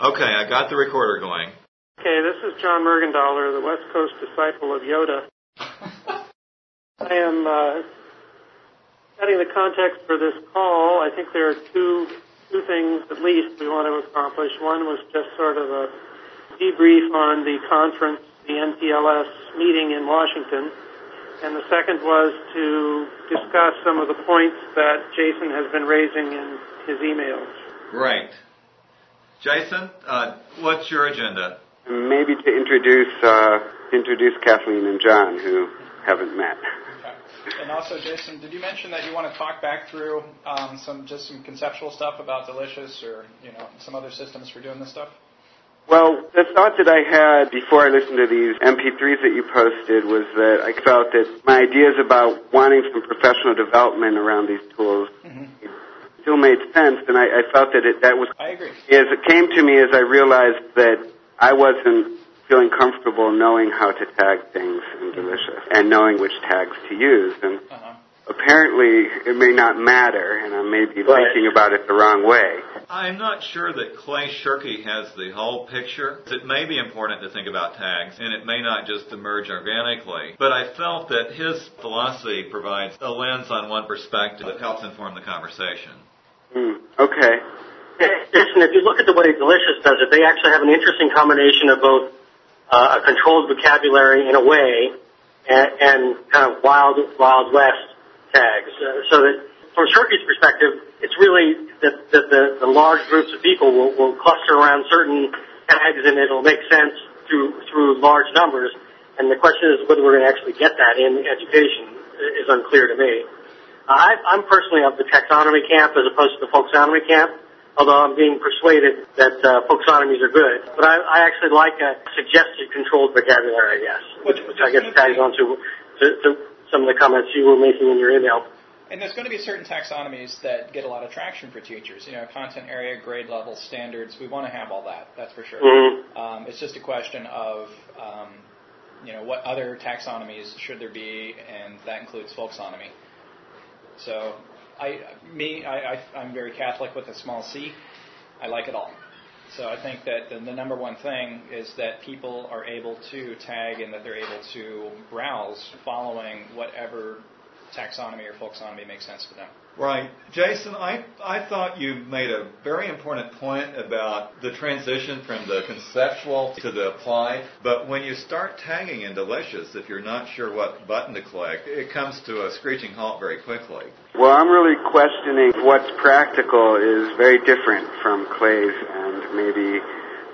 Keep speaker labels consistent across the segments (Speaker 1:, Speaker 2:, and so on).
Speaker 1: Okay, I got the recorder going.
Speaker 2: Okay, this is John Mergendoller, the West Coast disciple of Yoda. I am uh, setting the context for this call. I think there are two two things at least we want to accomplish. One was just sort of a debrief on the conference, the NTLS meeting in Washington, and the second was to discuss some of the points that Jason has been raising in his emails.
Speaker 1: Great. Jason, uh, what's your agenda?
Speaker 3: Maybe to introduce uh, introduce Kathleen and John, who haven't met.
Speaker 4: Okay. And also, Jason, did you mention that you want to talk back through um, some just some conceptual stuff about Delicious or you know some other systems for doing this stuff?
Speaker 3: Well, the thought that I had before I listened to these MP3s that you posted was that I felt that my ideas about wanting some professional development around these tools mm-hmm. Still made sense, and I, I felt that it, that was.
Speaker 4: I agree.
Speaker 3: As it came to me, as I realized that I wasn't feeling comfortable knowing how to tag things in Delicious and knowing which tags to use, and. Uh-huh apparently it may not matter, and I may be right. thinking about it the wrong way.
Speaker 1: I'm not sure that Clay Shirky has the whole picture. It may be important to think about tags, and it may not just emerge organically. But I felt that his philosophy provides a lens on one perspective that helps inform the conversation.
Speaker 3: Mm, okay.
Speaker 5: Listen, if you look at the way Delicious does it, they actually have an interesting combination of both uh, a controlled vocabulary in a way and, and kind of wild, wild west tags. Uh, so that from Shirky's perspective, it's really that, that the, the large groups of people will, will cluster around certain tags and it'll make sense through, through large numbers. And the question is whether we're going to actually get that in education is unclear to me. I, I'm personally of the taxonomy camp as opposed to the folksonomy camp, although I'm being persuaded that uh, folksonomies are good. But I, I actually like a suggested controlled vocabulary, I guess, which, which I guess tags on to, to, to some of the comments you were making in your email.
Speaker 4: And there's going to be certain taxonomies that get a lot of traction for teachers. You know, content area, grade level, standards. We want to have all that. That's for sure. Mm-hmm. Um, it's just a question of, um, you know, what other taxonomies should there be, and that includes folksonomy. So, I, me, I, I, I'm very Catholic with a small c. I like it all. So I think that the, the, number one thing is that people are able to tag and that they're able to browse following whatever taxonomy or folksonomy makes sense to them.
Speaker 1: Right. Jason, I, I thought you made a very important point about the transition from the conceptual to the applied. But when you start tagging in Delicious, if you're not sure what button to click, it comes to a screeching halt very quickly.
Speaker 3: Well, I'm really questioning what's practical is very different from Clay's and maybe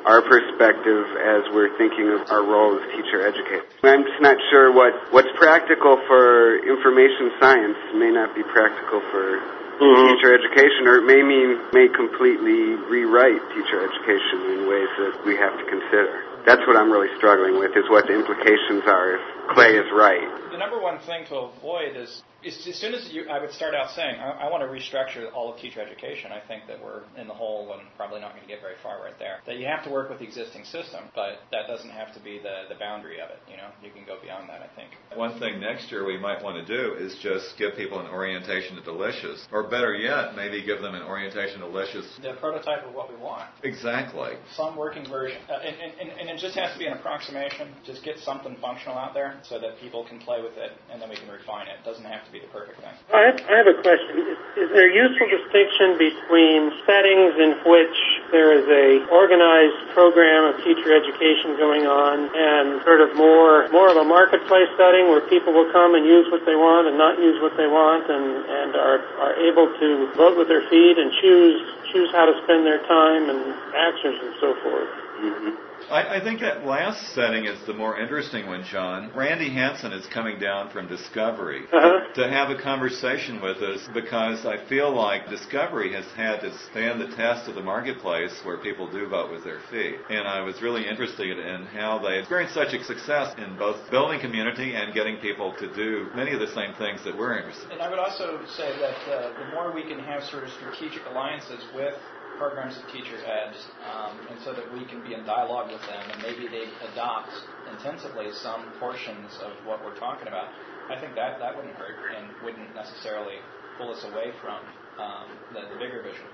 Speaker 3: our perspective as we're thinking of our role as teacher educators. I'm just not sure what, what's practical for information science may not be practical for mm-hmm. teacher education, or it may mean may completely rewrite teacher education in ways that we have to consider. That's what I'm really struggling with, is what the implications are if Clay is right.
Speaker 4: The number one thing to avoid is as soon as you, I would start out saying, I, I, want to restructure all of teacher education. I think that we're in the hole and probably not going to get very far right there. That you have to work with the existing system, but that doesn't have to be the, the boundary of it. You know, you can go beyond that. I think.
Speaker 1: One thing next year we might want to do is just give people an orientation to delicious, or better yet, maybe give them an orientation to delicious.
Speaker 4: The prototype of what we want.
Speaker 1: Exactly.
Speaker 4: Some working version, uh, and, and, and it just has to be an approximation. Just get something functional out there so that people can play with it, and then we can refine it. It doesn't have to be be the perfect thing.
Speaker 2: I have, a question. Is, there a useful distinction between settings in which there is a organized program of teacher education going on and sort of more more of a marketplace setting where people will come and use what they want and not use what they want and, and are, are able to vote with their feet and choose choose how to spend their time and actions and so forth.
Speaker 1: Mm-hmm. I, I, think that last setting is the more interesting one, John. Randy Hanson is coming down from Discovery uh-huh. to, to have a conversation with us because I feel like Discovery has had to stand the test of the marketplace where people do vote with their feet. And I was really interested in how they experienced such a success in both building community and getting people to do many of the same things that we're interested in.
Speaker 4: And I would also say that uh, the more we can have sort of strategic alliances with programs that teachers had, um, and so that we can be in dialogue with them, and maybe they adopt intensively some portions of what we're talking about. I think that that wouldn't hurt and wouldn't necessarily pull us away from um, the, the bigger vision.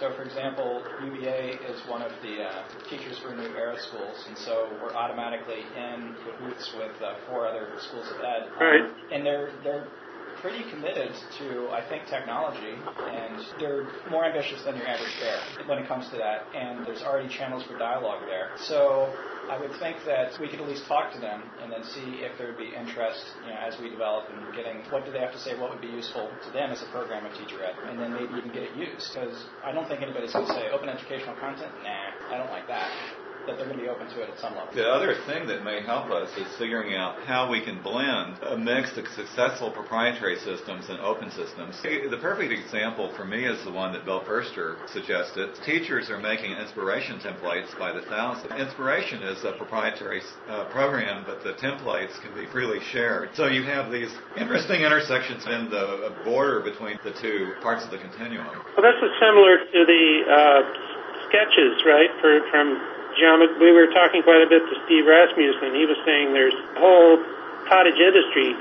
Speaker 4: So, for example, UVA is one of the uh, Teachers for New Era schools, and so we're automatically in cahoots with uh, four other schools of ed. And they're they're pretty committed to, I think, technology, and they're more ambitious than your average bear when it comes to that. And there's already channels for dialogue there. So I would think that we could at least talk to them and then see if there would be interest you know, as we develop and getting what do they have to say, what would be useful to them as a program of teacher ed, and then maybe even get it used. Because I don't think anybody's going to say open educational content. Nah, I don't like that that they're going to be open to it at some level.
Speaker 1: The other thing that may help us is figuring out how we can blend a mix of successful proprietary systems and open systems. The perfect example for me is the one that Bill Ferster suggested. Teachers are making inspiration templates by the thousand. Inspiration is a proprietary uh, program, but the templates can be freely shared. So you have these interesting intersections in the border between the two parts of the continuum.
Speaker 2: Well, this is similar to the uh, sketches, right, for, from John, we were talking quite a bit to Steve Rasmussen. He was saying there's a whole cottage industry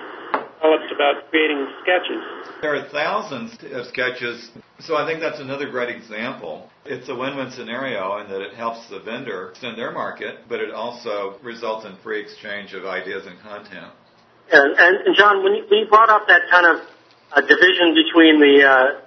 Speaker 2: developed about creating sketches.
Speaker 1: There are thousands of sketches, so I think that's another great example. It's a win-win scenario in that it helps the vendor extend their market, but it also results in free exchange of ideas and content.
Speaker 5: And, and John, when you, when you brought up that kind of uh, division between the uh,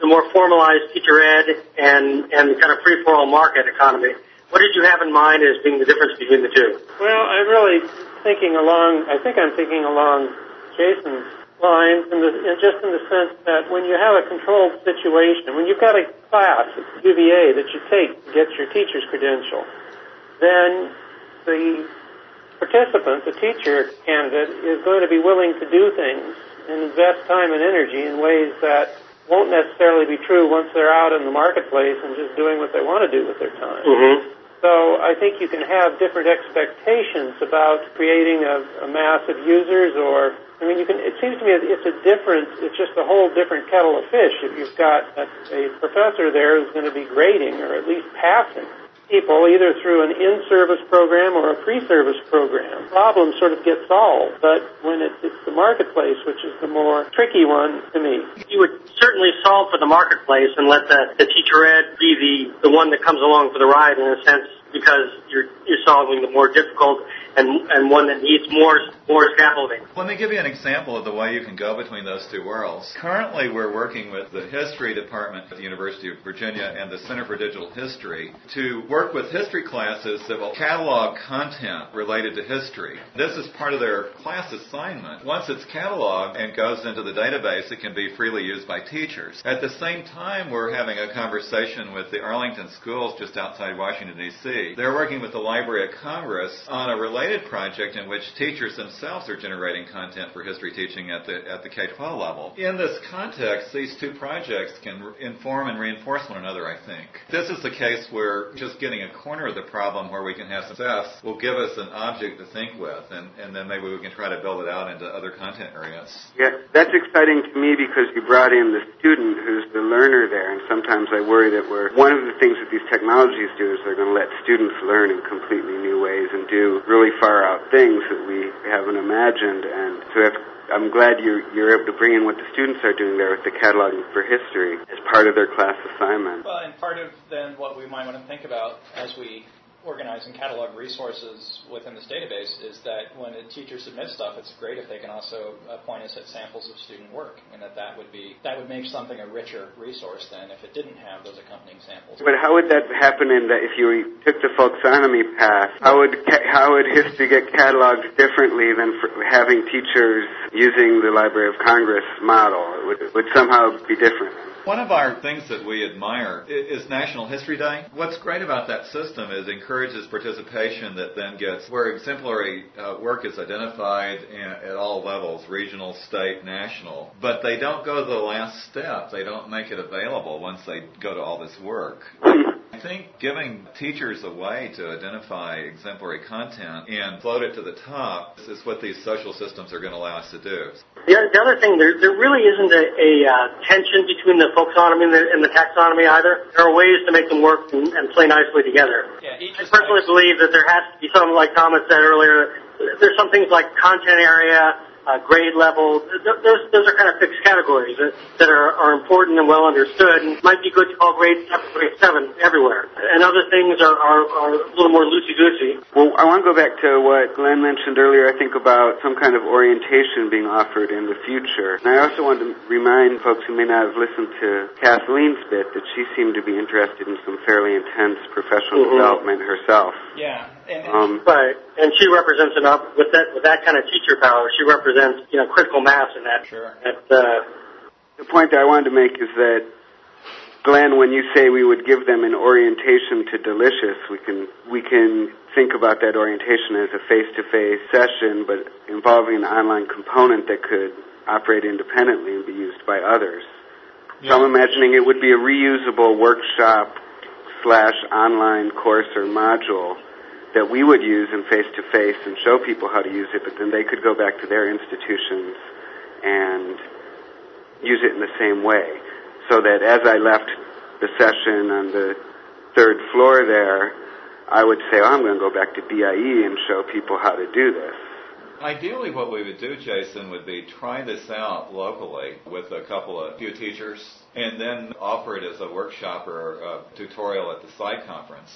Speaker 5: the more formalized teacher ed and and kind of free for all market economy, what did you have in mind as being the difference between the two?
Speaker 2: Well, I'm really thinking along, I think I'm thinking along Jason's lines, in the, in just in the sense that when you have a controlled situation, when you've got a class at UVA that you take to get your teacher's credential, then the participant, the teacher candidate, is going to be willing to do things and invest time and energy in ways that won't necessarily be true once they're out in the marketplace and just doing what they want to do with their time.
Speaker 5: Mm-hmm.
Speaker 2: So I think you can have different expectations about creating a, a mass of users or, I mean, you can, it seems to me it's a different, it's just a whole different kettle of fish if you've got a, a professor there who's going to be grading or at least passing people either through an in-service program or a pre-service program. Problems sort of get solved, but when it's, it's the marketplace, which is the more tricky one to me.
Speaker 5: You would certainly solve for the marketplace and let the, the teacher ed be the, the one that comes along for the ride in a sense because you're, you're solving the more difficult and, and one that needs more, more scaffolding.
Speaker 1: Let me give you an example of the way you can go between those two worlds. Currently, we're working with the History Department at the University of Virginia and the Center for Digital History to work with history classes that will catalog content related to history. This is part of their class assignment. Once it's cataloged and goes into the database, it can be freely used by teachers. At the same time, we're having a conversation with the Arlington schools just outside Washington, D.C. They're working with the Library of Congress on a related related project in which teachers themselves are generating content for history teaching at the at the K-12 level. In this context, these two projects can inform and reinforce one another. I think this is the case where just getting a corner of the problem where we can have success will give us an object to think with, and and then maybe we can try to build it out into other content areas.
Speaker 3: Yeah, that's exciting to me because you brought in the student who's the learner there, and sometimes I worry that we're one of the things that these technologies do is they're going to let students learn in completely new ways and do really far out things that we haven't imagined. And so if, I'm glad you're, you're able to bring in what the students are doing there with the cataloging for history as part of their class assignment.
Speaker 4: Well, and part of then what we might want to think about as we organize and catalog resources within this database is that when a teacher submits stuff, it's great if they can also point us at samples of student work, and that that would be that would make something a richer resource than if it didn't have those accompanying samples.
Speaker 3: But how would that happen in that if you took the folksonomy path? How would how would history get cataloged differently than having teachers using the Library of Congress model? It would it would somehow be different.
Speaker 1: One of our things that we admire is National History Day. What's great about that system is encourages participation that then gets where exemplary uh, work is identified at all levels, regional, state, national. But they don't go to the last step. They don't make it available once they go to all this work. I think giving teachers a way to identify exemplary content and float it to the top is what these social systems are going to allow us to do.
Speaker 5: The, the other thing, there, there really isn't a, a uh, tension between the folksonomy and the, and the, taxonomy either. There are ways to make them work and, and play nicely together.
Speaker 4: Yeah,
Speaker 5: I personally believe that there has to be some, like Thomas said earlier, there's some things like content area uh, grade level. Those, those are kind of fixed categories that, that are, are important and well understood and might be good to call grade 7, grade 7 everywhere. And other things are, are, are a little more loosey-goosey.
Speaker 3: Well, I want to go back to what Glenn mentioned earlier, I think, about some kind of orientation being offered in the future. And I also want to remind folks who may not have listened to Kathleen's bit that she seemed to be interested in some fairly intense professional mm-hmm. development herself.
Speaker 4: Yeah.
Speaker 5: And, um, right. And she represents enough with that with that kind of teacher power. She represents you know critical mass in that.
Speaker 4: Sure.
Speaker 5: That, uh,
Speaker 3: the point that I wanted to make is that Glenn, when you say we would give them an orientation to Delicious, we can we can think about that orientation as a face-to-face session, but involving an online component that could operate independently and be used by others. Yeah. So I'm imagining it would be a reusable workshop slash online course or module that we would use in face to face and show people how to use it, but then they could go back to their institutions and use it in the same way. So that as I left the session on the third floor there, I would say, oh, I'm going to go back to BIE and show people how to do this.
Speaker 1: Ideally, what we would do, Jason, would be try this out locally with a couple of few teachers, and then offer it as a workshop or a tutorial at the site conference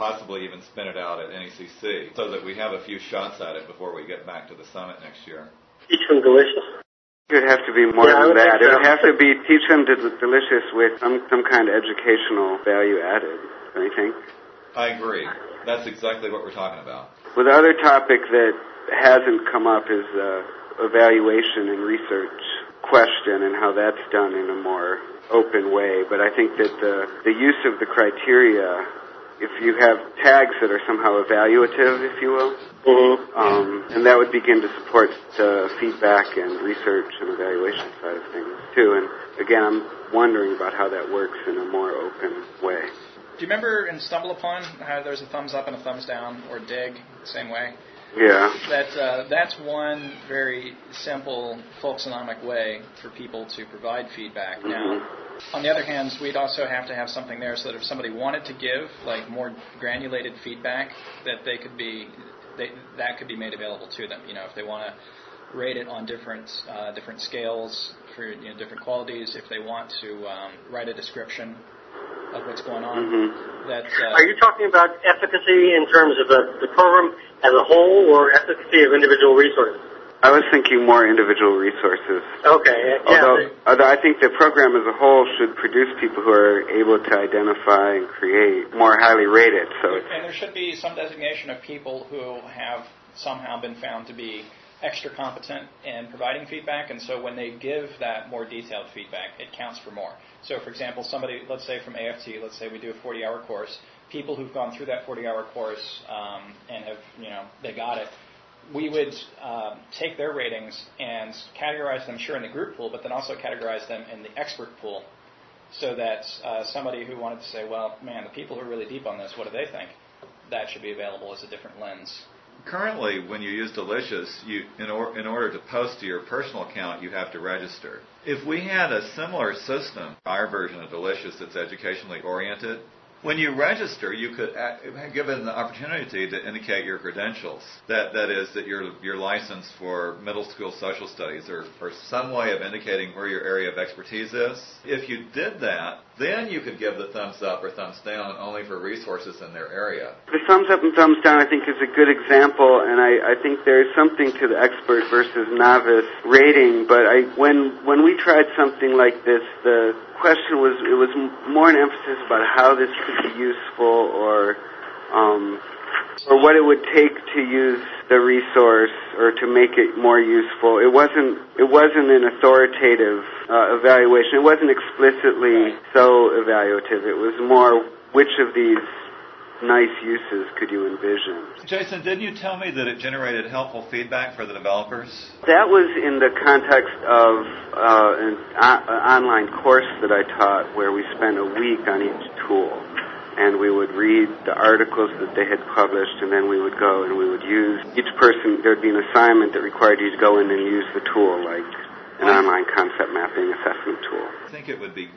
Speaker 1: possibly even spin it out at NECC so that we have a few shots at it before we get back to the summit next year.
Speaker 5: Teach them delicious.
Speaker 3: It would have to be more yeah, than that. It would have to be teach them to delicious with some some kind of educational value added. Don't you think?
Speaker 1: I agree. That's exactly what we're talking about.
Speaker 3: Well, the other topic that hasn't come up is uh, evaluation and research question and how that's done in a more open way. But I think that the the use of the criteria if you have tags that are somehow evaluative, if you will,
Speaker 5: mm-hmm.
Speaker 3: um, and that would begin to support the feedback and research and evaluation side of things too. And again, I'm wondering about how that works in a more open way.
Speaker 4: Do you remember in StumbleUpon how there's a thumbs up and a thumbs down, or Digg, same way?
Speaker 3: Yeah.
Speaker 4: That uh, that's one very simple folksonomic way for people to provide feedback. Mm-hmm. Now, on the other hand, we'd also have to have something there so that if somebody wanted to give like more granulated feedback, that they could be they, that could be made available to them. You know, if they want to rate it on different uh, different scales for you know, different qualities, if they want to um, write a description of what's going on.
Speaker 3: Mm-hmm.
Speaker 4: That uh,
Speaker 5: are you talking about efficacy in terms of the, the program as a whole, or efficacy of individual resources?
Speaker 3: I was thinking more individual resources.
Speaker 5: Okay.
Speaker 3: Yeah. Although, although I think the program as a whole should produce people who are able to identify and create more highly rated. So,
Speaker 4: and there should be some designation of people who have somehow been found to be extra competent in providing feedback, and so when they give that more detailed feedback, it counts for more. So, for example, somebody, let's say from AFT, let's say we do a 40-hour course, people who've gone through that 40-hour course um, and have, you know, they got it, we would uh, take their ratings and categorize them, sure, in the group pool, but then also categorize them in the expert pool, so that uh, somebody who wanted to say, well, man, the people who are really deep on this, what do they think? That should be available as a different lens
Speaker 1: currently, when you use Delicious, you, in, or, in order to post to your personal account, you have to register. If we had a similar system, our version of Delicious that's educationally oriented, when you register, you could give it an opportunity to indicate your credentials. That that is that you're you're licensed for middle school social studies or, or some way of indicating where your area of expertise is. If you did that, then you could give the thumbs up or thumbs down only for resources in their area.
Speaker 3: The thumbs up and thumbs down, I think, is a good example, and I, I think there's something to the expert versus novice rating. But I, when when we tried something like this, the question was it was more an emphasis about how this could be useful or um, or what it would take to use the resource or to make it more useful. It wasn't it wasn't an authoritative uh, evaluation. It wasn't explicitly so evaluative. It was more which of these nice uses could you envision?
Speaker 1: Jason, didn't you tell me that it generated helpful feedback for the developers?
Speaker 3: That was in the context of uh, an uh, online course that I taught where we spent a week on each tool. And we would read the articles that they had published, and then we would go and we would use each person. There would be an assignment that required you to go in and use the tool, like an online concept mapping assessment tool.
Speaker 1: I think it would be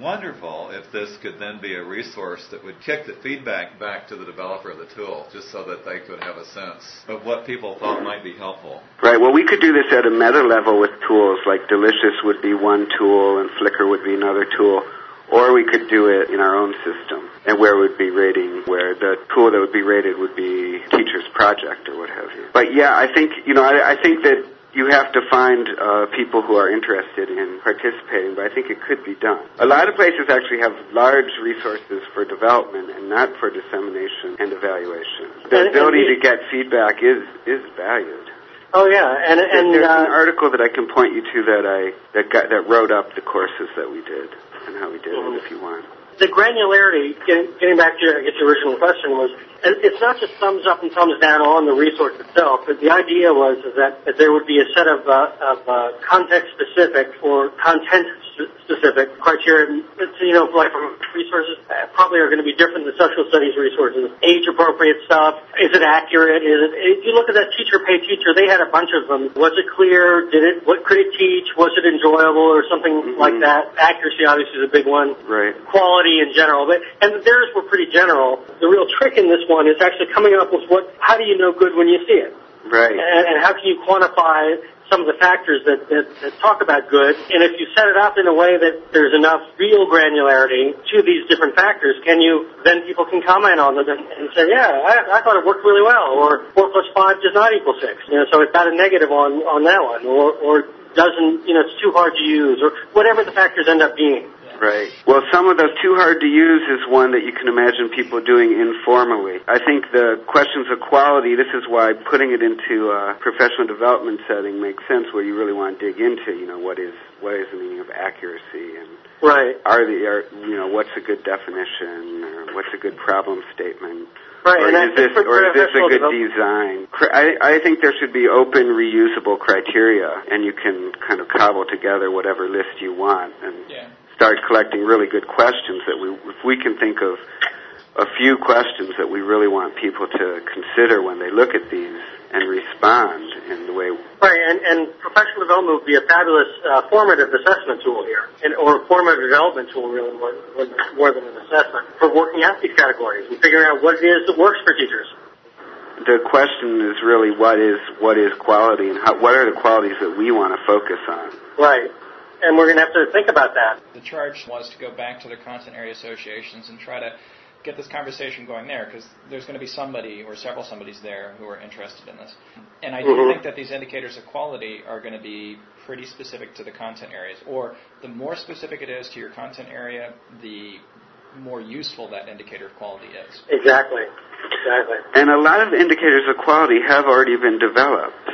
Speaker 1: wonderful if this could then be a resource that would kick the feedback back to the developer of the tool, just so that they could have a sense of what people thought might be helpful.
Speaker 3: Right. Well, we could do this at a meta level with tools, like Delicious would be one tool and Flickr would be another tool. Or we could do it in our own system, and where it would be rating, where the tool that would be rated would be teacher's project or what have you. But yeah, I think you know, I, I think that you have to find uh, people who are interested in participating, but I think it could be done. A lot of places actually have large resources for development and not for dissemination and evaluation. The ability to get feedback is is valued.
Speaker 5: Oh yeah, and and
Speaker 3: there's
Speaker 5: uh,
Speaker 3: an article that I can point you to that I that got, that wrote up the courses that we did and how we did
Speaker 5: Mhm.
Speaker 3: it if you want.
Speaker 5: the granularity. Getting, back to I guess your original question was, it's not just thumbs up and thumbs down on the resource itself, but the idea was that, that there would be a set of uh, of uh, context specific or content specific criteria. It's, you know, like from resources uh, probably are going to be different than social studies resources. Age appropriate stuff. Is it accurate? Is it? If you look at that teacher pay teacher, they had a bunch of them. Was it clear? Did it? What could it teach? Was it enjoyable or something like that? Accuracy obviously is a big one
Speaker 3: Right.
Speaker 5: quality in general, but and theirs were pretty general. The real trick in this one is actually coming up with what. How do you know good when you see it,
Speaker 3: Right.
Speaker 5: and, and how can you quantify some of the factors that, that that talk about good? And if you set it up in a way that there's enough real granularity to these different factors, can you then people can comment on them and, and say, yeah, I, I thought it worked really well, or four plus five does not equal six. You know, so it's got a negative on on that one, or or doesn't you know it's too hard to use, or whatever the factors end up being.
Speaker 3: Right. Well, some of those too hard to use is one that you can imagine people doing informally. I think the questions of quality, this is why putting it into a professional development setting makes sense where you really want to dig into, you know, what is, what is the meaning of accuracy and
Speaker 5: Right.
Speaker 3: are the, are, you know, what's a good definition or what's a good problem statement?
Speaker 5: Right,
Speaker 3: or
Speaker 5: and I
Speaker 3: is
Speaker 5: think
Speaker 3: this, or is this a good
Speaker 5: develop-
Speaker 3: design? Cri- I, I think there should be open, reusable criteria, and you can kind of cobble together whatever list you want and
Speaker 4: Yeah.
Speaker 3: Start collecting really good questions that we, if we can think of a few questions that we really want people to consider when they look at these and respond in the way.
Speaker 5: Right, and, and professional development would be a fabulous uh, formative assessment tool here, and, or a formative development tool really more, more, than an assessment for working out these categories and figuring out what it is that works for teachers.
Speaker 3: The question is really what is what is quality and how, what are the qualities that we want to focus on.
Speaker 5: Right, and we're going to have to think about that.
Speaker 4: The charge was to go back to the content area associations and try to get this conversation going there because there's going to be somebody or several somebodies there who are interested in this. And I do
Speaker 5: Mhm.
Speaker 4: think that these indicators of quality are going to be pretty specific to the content areas. Or the more specific it is to your content area, the more useful that indicator of quality is.
Speaker 5: Exactly, exactly.
Speaker 3: And a lot of indicators of quality have already been developed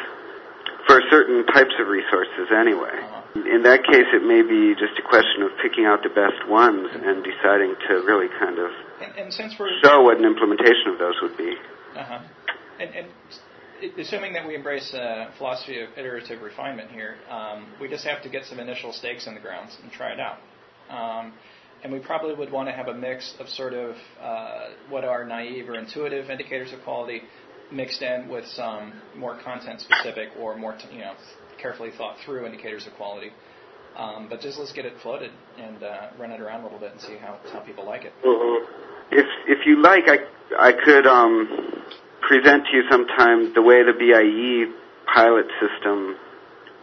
Speaker 3: for certain types of resources anyway.
Speaker 4: Uh-huh.
Speaker 3: In that case, it may be just a question of picking out the best ones and deciding to really kind of
Speaker 4: And, and since we're
Speaker 3: show what an implementation of those would be.
Speaker 4: Uh-huh. And, and assuming that we embrace a philosophy of iterative refinement here, um, we just have to get some initial stakes in the ground and try it out. Um, and we probably would want to have a mix of sort of uh, what are naive or intuitive indicators of quality mixed in with some more content specific or more t- you know carefully thought through indicators of quality. Um, but just let's get it floated and uh, run it around a little bit and see how, how people like it.
Speaker 5: hmm
Speaker 3: If if you like, I I could um, present to you sometime the way the BIE pilot system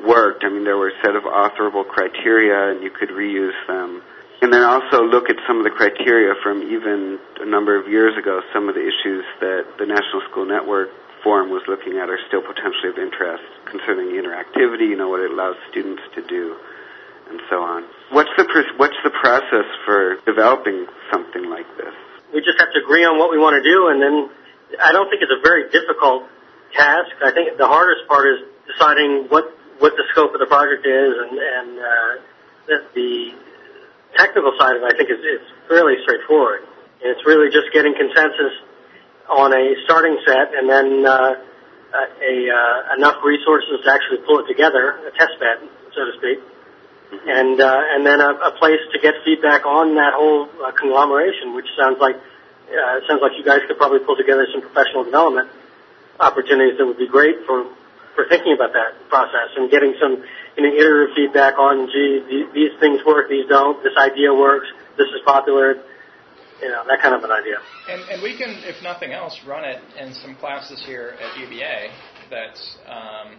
Speaker 3: worked. I mean, there were a set of authorable criteria, and you could reuse them. And then also look at some of the criteria from even a number of years ago. Some of the issues that the National School Network Forum was looking at are still potentially of interest concerning interactivity. You know what it allows students to do, and so on. What's the pr- what's the process for developing something like this?
Speaker 5: We just have to agree on what we want to do, and then I don't think it's a very difficult task. I think the hardest part is deciding what what the scope of the project is, and and uh, the, technical side of it. I think is is fairly straightforward. And it's really just getting consensus on a starting set, and then uh, a uh, enough resources to actually pull it together, a test bed, so to speak. And uh, and then a, a place to get feedback on that whole uh, conglomeration, which sounds like uh, sounds like you guys could probably pull together some professional development opportunities that would be great for for thinking about that process and getting some you know, iterative feedback on, gee, these things work, these don't, this idea works, this is popular, you know, that kind of an idea.
Speaker 4: And, and we can, if nothing else, run it in some classes here at UVA that, um,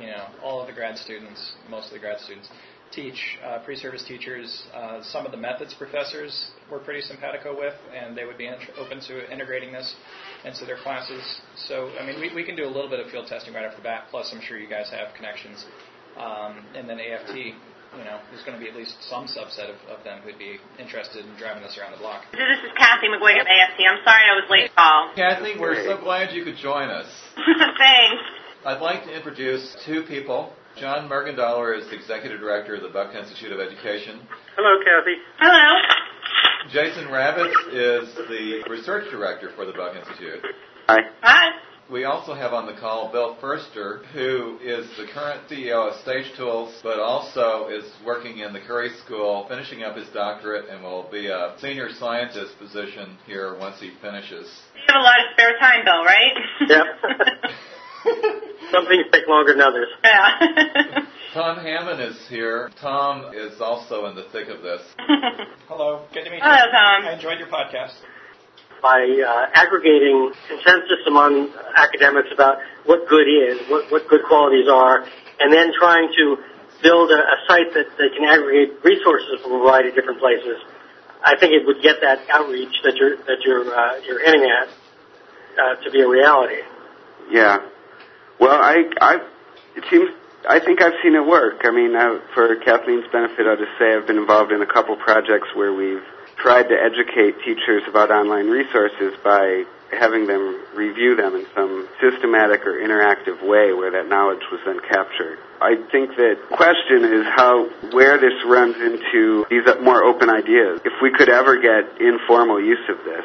Speaker 4: you know, all of the grad students, most of the grad students, teach. Uh, pre-service teachers, uh, some of the methods professors were pretty simpatico with, and they would be int- open to integrating this into their classes. So, I mean, we, we can do a little bit of field testing right off the bat. Plus, I'm sure you guys have connections. Um, and then AFT, you know, there's going to be at least some subset of, of them who'd be interested in driving this around the block.
Speaker 6: This is Kathy McGuig at AFT. I'm sorry I was late to call.
Speaker 1: Kathy, we're so glad you could join us.
Speaker 6: Thanks.
Speaker 1: I'd like to introduce two people. John Mergendoller is the Executive Director of the Buck Institute of Education.
Speaker 2: Hello, Kathy.
Speaker 6: Hello.
Speaker 1: Jason Ravitz is the Research Director for the Buck Institute.
Speaker 3: Hi.
Speaker 6: Hi.
Speaker 1: We also have on the call Bill Ferster, who is the current CEO of Stage Tools, but also is working in the Curry School, finishing up his doctorate, and will be a senior scientist position here once he finishes.
Speaker 6: You have a lot of spare time, Bill, right?
Speaker 5: Yep. Some things take longer than others.
Speaker 6: yeah.
Speaker 1: Tom Hammond is here. Tom is also in the thick of this.
Speaker 4: Hello, good to meet you.
Speaker 6: Hello, Tom.
Speaker 4: I enjoyed your podcast.
Speaker 5: By uh, aggregating consensus among academics about what good is, what, what good qualities are, and then trying to build a, a site that, can aggregate resources from a variety of different places, I think it would get that outreach that you're that you're uh, you're hinting at uh, to be a reality.
Speaker 3: Yeah. Well, I, I, it seems, I think I've seen it work. I mean, I, for Kathleen's benefit, I'll just say I've been involved in a couple projects where we've tried to educate teachers about online resources by having them review them in some systematic or interactive way where that knowledge was then captured. I think that question is how, where this runs into these more open ideas. If we could ever get informal use of this,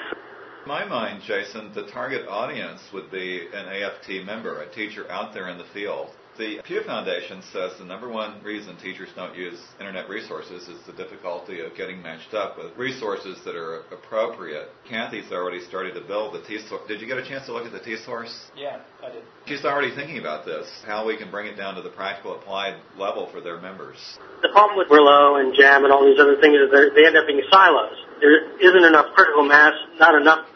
Speaker 1: In my mind, Jason, the target audience would be an AFT member, a teacher out there in the field. The Pew Foundation says the number one reason teachers don't use internet resources is the difficulty of getting matched up with resources that are appropriate. Kathy's already started to build the T-Source. Did you get a chance to look at the T-Source?
Speaker 4: Yeah, I did.
Speaker 1: She's already thinking about this, how we can bring it down to the practical applied level for their members.
Speaker 5: The problem with Merlot and Jam and all these other things is they're- they end up being silos. There isn't enough critical mass, not enough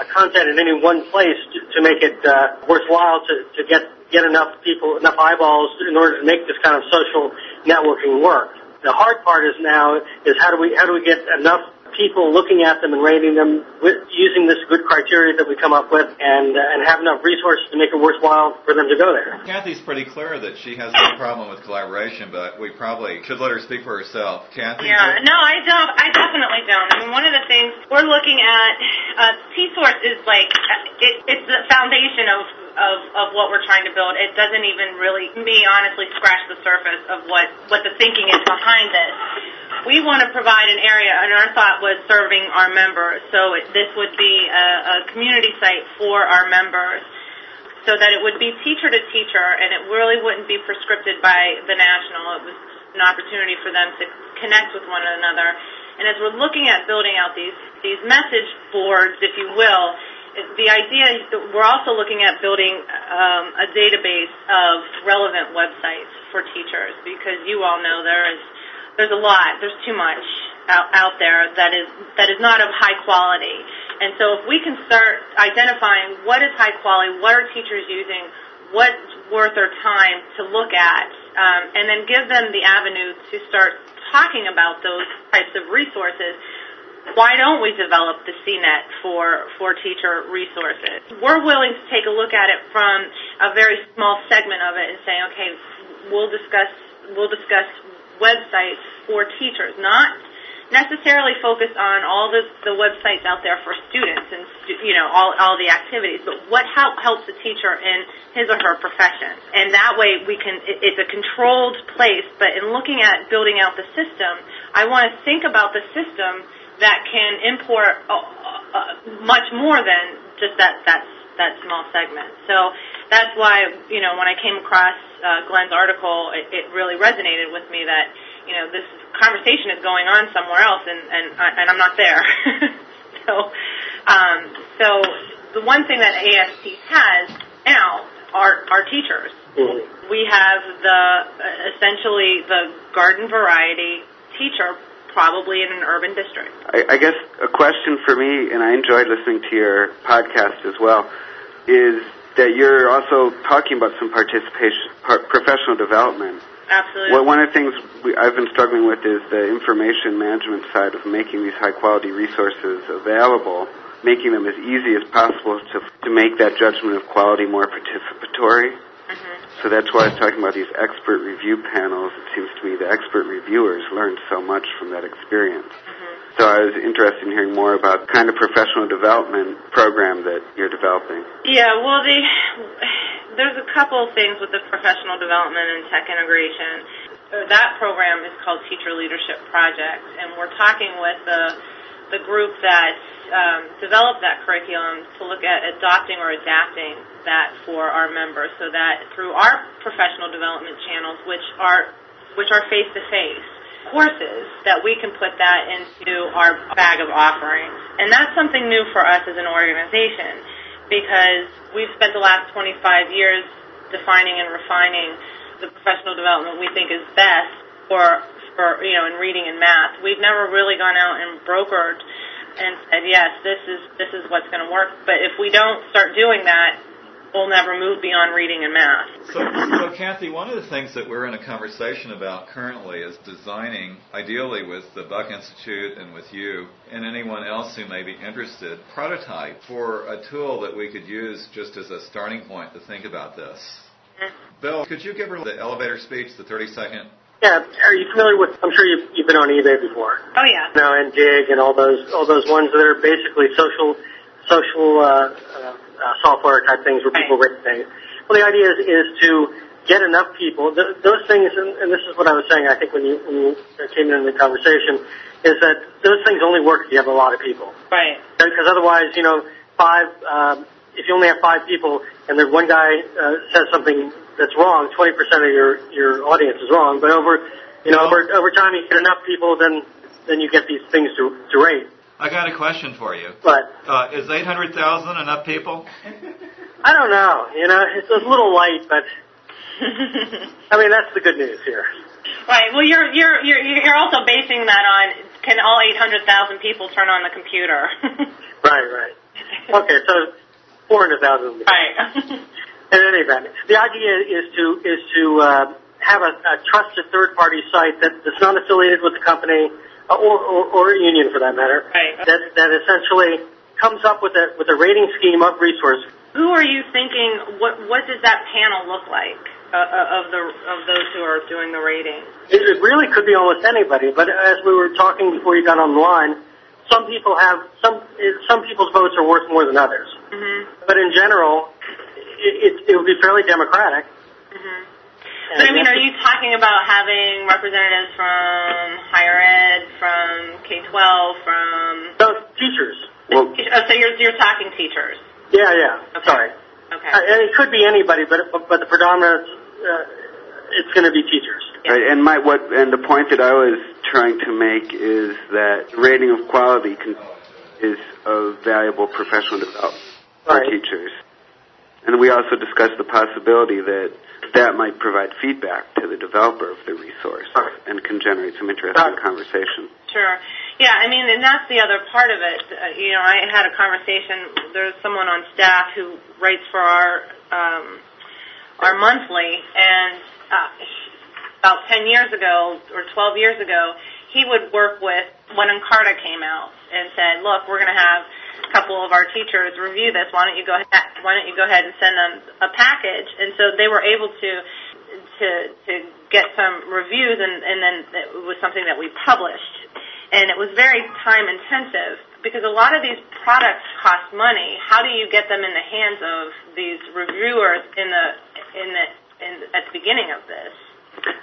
Speaker 5: uh, content in any one place to, to make it uh, worthwhile to, to get get enough people, enough eyeballs in order to make this kind of social networking work. The hard part is now is how do we how do we get enough people looking at them and rating them with, using this good criteria that we come up with and uh, and have enough resources to make it worthwhile for them to go there.
Speaker 1: Kathy's pretty clear that she has no problem with collaboration, but we probably should let her speak for herself. Kathy?
Speaker 6: Yeah, no, I don't. I definitely don't. I mean, one of the things we're looking at, uh, T-Source is like, uh, it, it's the foundation of, of, of what we're trying to build. It doesn't even really, me honestly, scratch the surface of what, what the thinking is behind this. We want to provide an area, and our thought was serving our members. So it, this would be a, a community site for our members so that it would be teacher to teacher and it really wouldn't be prescripted by the national. It was an opportunity for them to connect with one another. And as we're looking at building out these, these message boards, if you will, the idea we're also looking at building um, a database of relevant websites for teachers because you all know there is there's a lot, there's too much out, out there that is that is not of high quality. And so if we can start identifying what is high quality, what are teachers using, what's worth their time to look at, um, and then give them the avenue to start talking about those types of resources, why don't we develop the CNET for, for teacher resources? We're willing to take a look at it from a very small segment of it and say, okay, we'll discuss, we'll discuss websites for teachers, not necessarily focus on all the, the websites out there for students and stu- you know all, all the activities, but what help, helps a teacher in his or her profession. And that way we can it, it's a controlled place. But in looking at building out the system, I want to think about the system that can import uh, uh, much more than just that that that small segment. So that's why you know when I came across uh, Glenn's article, it, it really resonated with me that you know this conversation is going on somewhere else, and and I- and I'm not there. so um, so the one thing that AFT has now are are teachers Mm-hmm. We have the uh, essentially the garden variety teacher probably in an urban district.
Speaker 3: I, I guess a question for me, and I enjoyed listening to your podcast as well, is that you're also talking about some participation, par- professional development.
Speaker 6: Absolutely.
Speaker 3: Well, one of the things we, I've been struggling with is the information management side of making these high quality resources available, making them as easy as possible to, to make that judgment of quality more participatory. So that's why I was talking about these expert review panels. It seems to me the expert reviewers learned so much from that experience.
Speaker 6: Mm-hmm.
Speaker 3: So I was interested in hearing more about the kind of professional development program that you're developing.
Speaker 6: Yeah, well, the, there's a couple of things with the professional development and tech integration. That program is called Teacher Leadership Project, and we're talking with the the group that um, developed that curriculum to look at adopting or adapting that for our members, so that through our professional development channels, which are which are face to face courses, that we can put that into our bag of offerings, and that's something new for us as an organization because we've spent the last 25 years defining and refining the professional development we think is best for for you know in reading and math. We've never really gone out and brokered and said yes, this is this is what's going to work. But if we don't start doing that, we'll never move beyond reading and math.
Speaker 1: So, so Kathy, one of the things that we're in a conversation about currently is designing, ideally with the Buck Institute and with you and anyone else who may be interested, prototype for a tool that we could use just as a starting point to think about this.
Speaker 6: Mm-hmm.
Speaker 1: Bill, could you give her the elevator speech, the 30 second
Speaker 5: Yeah, are you familiar with? I'm sure you've, you've been on eBay before.
Speaker 6: Oh yeah.
Speaker 5: Now and Digg and all those all those ones that are basically social social uh, uh, uh, software type things where people rate things. Well, the idea is, is to get enough people. Th- those things, and, and this is what I was saying. I think when you when you came in the conversation, is that those things only work if you have a lot of people.
Speaker 6: Right.
Speaker 5: Because otherwise, you know, five. Um, if you only have five people and there's one guy uh, says something that's wrong, 20% of your your audience is wrong. But over, you know, over over time, you get enough people, then then you get these things to to rate.
Speaker 1: I got a question for you.
Speaker 5: But
Speaker 1: Uh, is 800,000 enough people?
Speaker 5: I don't know. You know, it's a little light, but I mean that's the good news here.
Speaker 6: Right. Well, you're you're you're you're also basing that on can all 800,000 people turn on the computer?
Speaker 5: Right, right. Okay, so 400,000.
Speaker 6: right.
Speaker 5: In any event, the idea is to is to uh, have a, a trusted third party site that, that's not affiliated with the company uh, or, or, or a union for that matter.
Speaker 6: Right.
Speaker 5: That that essentially comes up with a with a rating scheme of resource.
Speaker 6: Who are you thinking? What what does that panel look like uh, uh, of the of those who are doing the rating?
Speaker 5: It, it really could be almost anybody, but as we were talking before you got on the line, some people have some some people's votes are worth more than others.
Speaker 6: Mm-hmm.
Speaker 5: But in general, it, it, it would be fairly democratic.
Speaker 6: Mm-hmm. So I mean, are you talking about having representatives from higher ed, from K twelve, from?
Speaker 5: So teachers.
Speaker 3: Well,
Speaker 6: Oh, so you're you're talking teachers.
Speaker 5: Yeah, yeah.
Speaker 6: Okay.
Speaker 5: Sorry.
Speaker 6: Okay.
Speaker 5: Uh, and it could be anybody, but but, but the predominant uh, it's going to be teachers.
Speaker 3: Right, and my what and the point that I was trying to make is that rating of quality can, is a valuable professional development for teachers. And we also discussed the possibility that that might provide feedback to the developer of the resource and can generate some interesting conversation.
Speaker 6: Sure. Yeah, I mean, and that's the other part of it. Uh, you know, I had a conversation. There's someone on staff who writes for our um, our monthly, and uh, about 10 years ago or 12 years ago, he would work with when Encarta came out and said, "Look, we're going to have couple of our teachers review this. Why don't you go ahead? Why don't you go ahead and send them a package?" And so they were able to to to get some reviews, and and then it was something that we published, and it was very time intensive because a lot of these products cost money. How do you get them in the hands of these reviewers in the in the in, at the beginning of this?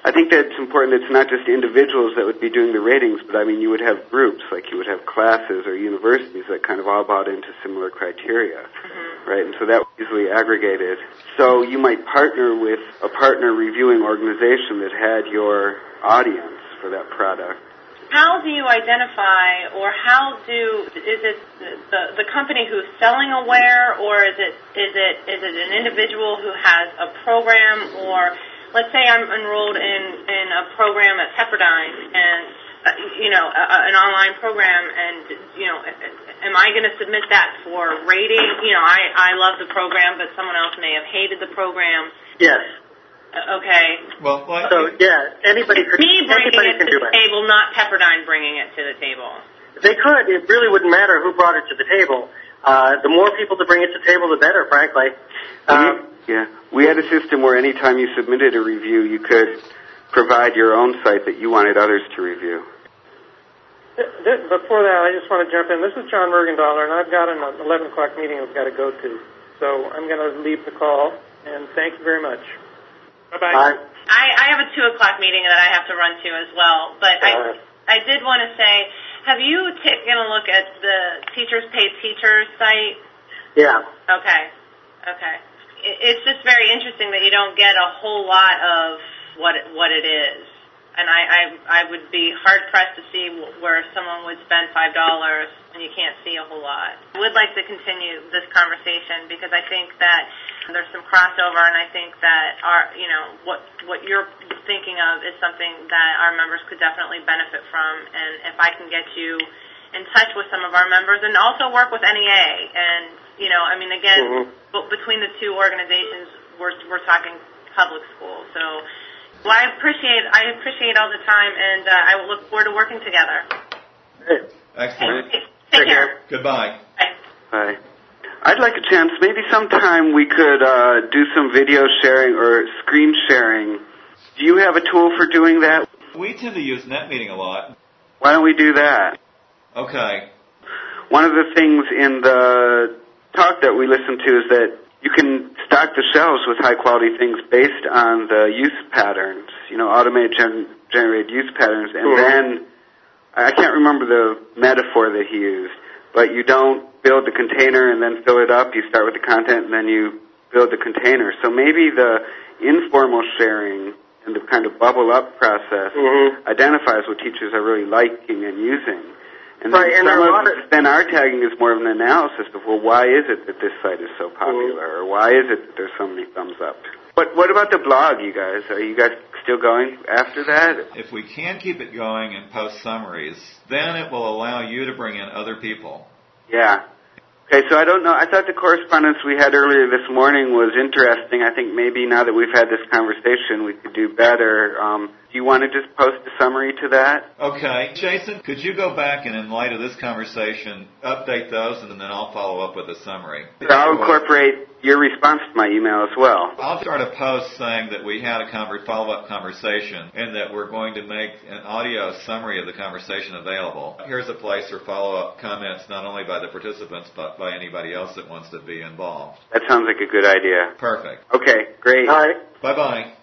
Speaker 3: I think that it's important. It's not just individuals that would be doing the ratings, but I mean, you would have groups, like you would have classes or universities that kind of all bought into similar criteria,
Speaker 6: Mm-hmm.
Speaker 3: right? And so that was easily aggregated. So you might partner with a partner reviewing organization that had your audience for that product
Speaker 6: how do you identify or how do is it the the company who's selling aware or is it is it is it an individual who has a program or let's say I'm enrolled in in a program at Pepperdine and uh, you know a, an online program and you know am I going to submit that for rating you know I I love the program but someone else may have hated the program
Speaker 5: Yes.
Speaker 6: Uh, okay
Speaker 1: Well, like,
Speaker 5: So yeah, anybody could
Speaker 6: me bringing
Speaker 5: anybody
Speaker 6: it to the
Speaker 5: it.
Speaker 6: table not Pepperdine bringing it to the table
Speaker 5: They could. It really wouldn't matter who brought it to the table. Uh, the more people to bring it to table, the better, frankly. Um,
Speaker 3: yeah, we had a system where anytime you submitted a review, you could provide your own site that you wanted others to review.
Speaker 2: Th- th- Before that, I just want to jump in. This is John Mergendoller, and I've got an 11 o'clock meeting I've got to go to. So I'm going to leave the call, and thank you very much. Bye-bye.
Speaker 5: I,
Speaker 6: I, I have a two o'clock meeting that I have to run to as well, but
Speaker 5: Uh,
Speaker 6: I I did want to say, have you taken a look at the Teachers Pay Teachers site?
Speaker 5: yeah.
Speaker 6: Okay, okay. It, it's just very interesting that you don't get a whole lot of what it, what it is, and I, I I would be hard pressed to see where someone would spend five dollars and you can't see a whole lot. I would like to continue this conversation because I think that there's some crossover, and I think that our you know what what you're thinking of is something that our members could definitely benefit from, and if I can get you in touch with some of our members and also work with NEA. And, you know, I mean, again,
Speaker 5: Mhm.
Speaker 6: b- between the two organizations, we're, we're talking public school. So, well, I appreciate, I appreciate all the time and uh, I will look forward to working together.
Speaker 5: Hey,
Speaker 1: excellent.
Speaker 6: Take,
Speaker 5: Take
Speaker 6: take care.
Speaker 1: Goodbye.
Speaker 6: Bye.
Speaker 3: Hi. I'd like a chance. Maybe sometime we could uh, do some video sharing or screen sharing. Do you have a tool for doing that?
Speaker 1: We tend to use NetMeeting a lot.
Speaker 3: Why don't we do that?
Speaker 1: Okay.
Speaker 3: One of the things in the talk that we listened to is that you can stock the shelves with high quality things based on the use patterns, you know, automated gen- generated use patterns, and
Speaker 5: Mhm.
Speaker 3: then I can't remember the metaphor that he used, but you don't build the container and then fill it up. You start with the content and then you build the container. So maybe the informal sharing and the kind of bubble up process
Speaker 5: Mhm.
Speaker 3: identifies what teachers are really liking and using. And then
Speaker 5: Right, and
Speaker 3: some
Speaker 5: there a
Speaker 3: of-
Speaker 5: lot of-
Speaker 3: then our tagging is more of an analysis of well, why is it that this site is so popular, or why is it that there's so many thumbs up? What What about the blog, you guys? Are you guys still going after that?
Speaker 1: If we can keep it going and post summaries, then it will allow you to bring in other people.
Speaker 3: Yeah. Okay, so I don't know. I thought the correspondence we had earlier this morning was interesting. I think maybe now that we've had this conversation, we could do better. Um, do you want to just post a summary to that?
Speaker 1: Okay. Jason, could you go back and in light of this conversation, update those and then I'll follow up with a summary?
Speaker 3: I'll incorporate your response to my email as well.
Speaker 1: I'll start a post saying that we had a conver- follow-up conversation and that we're going to make an audio summary of the conversation available. Here's a place for follow-up comments not only by the participants but by anybody else that wants to be involved.
Speaker 3: That sounds like a good idea.
Speaker 1: Perfect.
Speaker 3: Okay, great.
Speaker 5: All right.
Speaker 1: Bye-bye.